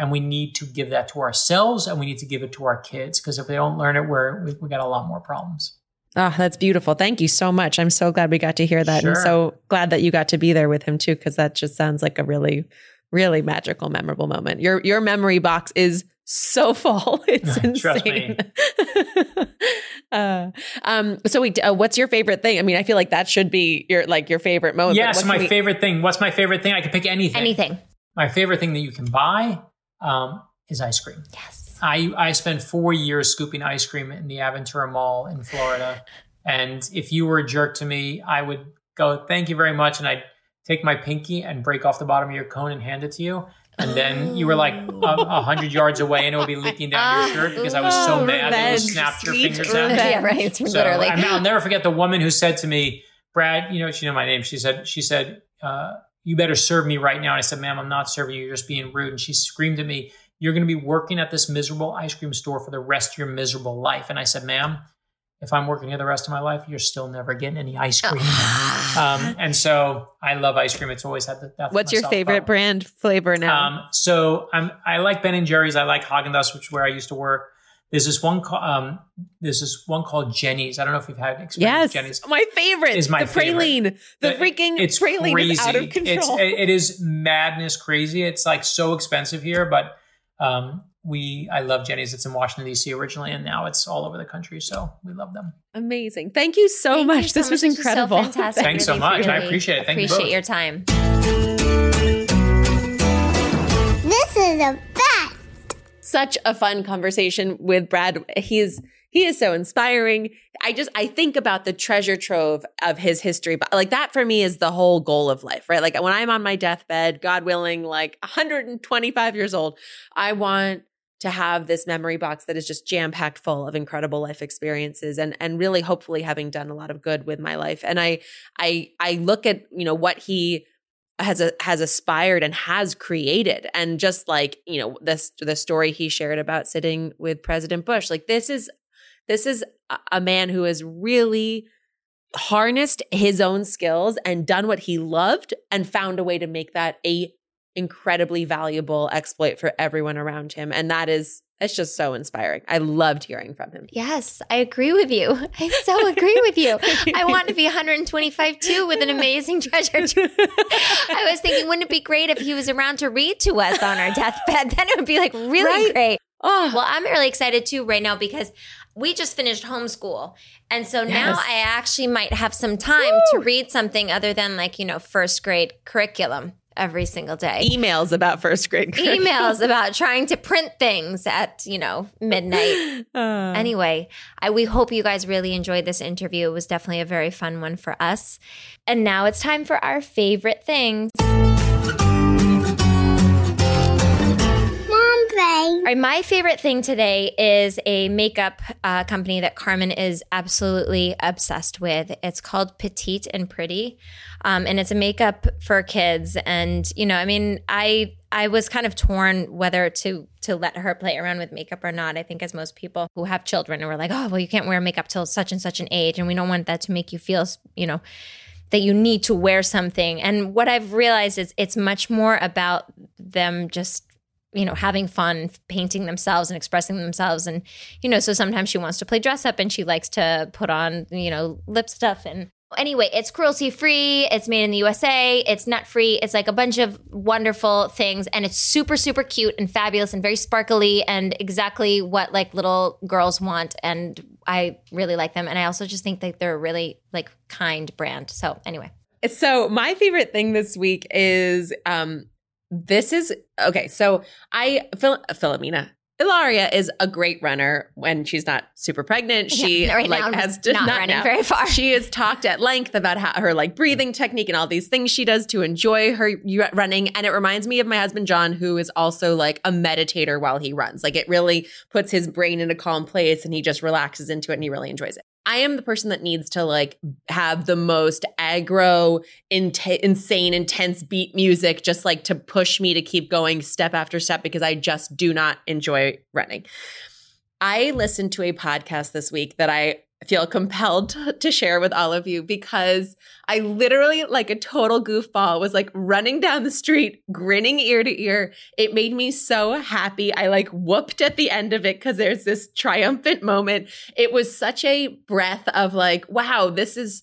And we need to give that to ourselves and we need to give it to our kids because if they don't learn it, we're, we, we got a lot more problems. Oh, that's beautiful. Thank you so much. I'm so glad we got to hear that. And so glad that you got to be there with him too, because that just sounds like a really, really magical, memorable moment. Your your memory box is so full. It's Trust insane. uh, um, so we, uh, what's your favorite thing? I mean, I feel like that should be your like your favorite moment. but Yes, what my we- favorite thing. What's my favorite thing? I could pick anything. Anything. My favorite thing that you can buy um, is ice cream. Yes. I I spent four years scooping ice cream in the Aventura Mall in Florida, and if you were a jerk to me, I would go thank you very much, and I'd take my pinky and break off the bottom of your cone and hand it to you. And then you were like a, a hundred yards away, and it would be leaking down your shirt because I was so Oh, mad that you revenge. snapped your fingers at me. revenge. Yeah, right. So, Literally. I mean, I'll never forget the woman who said to me, Brad, you know, she knew my name. She said, she said, uh, you better serve me right now. And I said, ma'am, I'm not serving you. You're just being rude. And she screamed at me, you're going to be working at this miserable ice cream store for the rest of your miserable life. And I said, ma'am, if I'm working here the rest of my life, you're still never getting any ice cream. um, and so I love ice cream. It's always had the. What's your favorite brand flavor now? Um, so I'm, I like Ben and Jerry's. I like Haagen Dazs, which is where I used to work. There's this one. ca- Um, there's this one called Jeni's. I don't know if you've had experience yes, with Jeni's. my favorite Is my the favorite. praline. The It- freaking it's praline crazy. is out of It's control. it, it is madness crazy. It's like so expensive here, but um, we I love Jeni's. It's in Washington D.C. originally, and now it's all over the country. So we love them. Amazing. Thank you so Thank much. you so this was much. This incredible. so fantastic. Thanks so Really, much. I appreciate it. Thank you appreciate both. your time. This is the best. Such a fun conversation with Brad. He's he is so inspiring. I just I think about the treasure trove of his history, but like that for me is the whole goal of life, right? Like when I'm on my deathbed, God willing, like 125 years old, I want to have this memory box that is just jam packed full of incredible life experiences and and really hopefully having done a lot of good with my life. And I I I look at, you know, what he has a, has aspired and has created. And just like you know this the story he shared about sitting with president bush like this is this is a- man who has really harnessed his own skills and done what he loved and found a way to make that a incredibly valuable exploit for everyone around him. And that is it's just so inspiring i loved hearing from him Yes, I agree with you. I so agree with you. I want to be 125 too with an amazing treasure. I was thinking, wouldn't it be great if he was around to read to us on our deathbed? Then it would be like really Right? great. oh Well, I'm really excited too right now because we just finished homeschool. And so now I actually might have some time to read something other than like, you know, first grade curriculum every single day. emails about first grade curriculum. Emails about trying to print things at, you know, midnight. Uh, Anyway, I, we hope you guys really enjoyed this interview. It was definitely a very fun one for us. And now it's time for our favorite things. Right, my favorite thing today is a makeup uh, company that Carmen is absolutely obsessed with. It's called Petite and Pretty, um, and it's a makeup for kids. And you know, I mean, I I was kind of torn whether to to let her play around with makeup or not. I think as most people who have children we're like, oh, well, you can't wear makeup till such and such an age, and we don't want that to make you feel, you know, that you need to wear something. And what I've realized is it's much more about them just you know having fun painting themselves and expressing themselves. And you know so sometimes she wants to play dress up and she likes to put on you know lip stuff. And anyway it's cruelty free. It's made in the usa it's nut free. It's like a bunch of wonderful things. And it's super super cute and fabulous and very sparkly and exactly what like little girls want. And i really like them. And i also just think that they're a really like kind brand. So anyway. So my favorite thing this week is um this is okay. So I Phil, Philomena Hilaria is a great runner when she's not super pregnant. She Yeah, right like has not running now. very far. She has talked at length about how, her like breathing technique and all these things she does to enjoy her running. And it reminds me of my husband John, who is also like a meditator while he runs. Like it really puts his brain in a calm place, and he just relaxes into it, and he really enjoys it. I am the person that needs to like have the most aggro, int- insane, intense beat music, just like to push me to keep going step after step because I just do not enjoy running. I listened to a podcast this week that I feel compelled to, share with all of you because I literally, like a total goofball, was like running down the street, grinning ear to ear. It made me so happy. I like whooped at the end of it because there's this triumphant moment. It was such a breath of like, wow, this is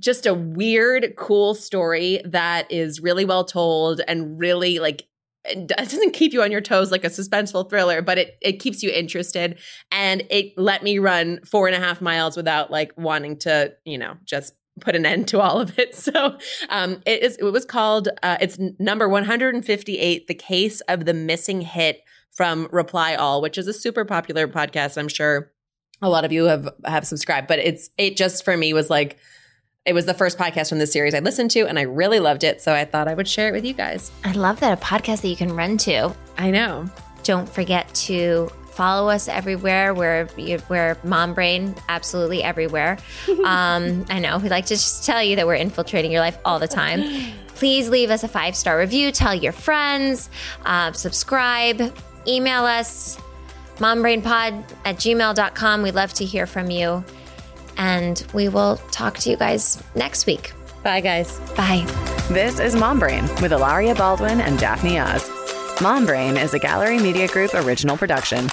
just a weird, cool story that is really well told and really like it doesn't keep you on your toes like a suspenseful thriller, but it it keeps you interested. And it let me run four and a half miles without like wanting to, you know, just put an end to all of it. So um, it is. It was called. Uh, it's number one hundred and fifty eight. The case of the missing hit from Reply All, which is a super popular podcast. I'm sure a lot of you have have subscribed, but it's it just for me was like it was the first podcast from this series I listened to, and I really loved it. So I thought I would share it with you guys. I love that a podcast that you can run to. I know. Don't forget to follow us everywhere. We're we're Mom Brain, absolutely everywhere. Um, I know we like to just tell you that we're infiltrating your life all the time. Please leave us a five star review. Tell your friends. Uh, subscribe. Email us mombrainpod at gmail.com. We'd love to hear from you. And we will talk to you guys next week. Bye, guys. Bye. This is Mom Brain with Hilaria Baldwin and Daphne Oz. Mom Brain is a Gallery Media Group original production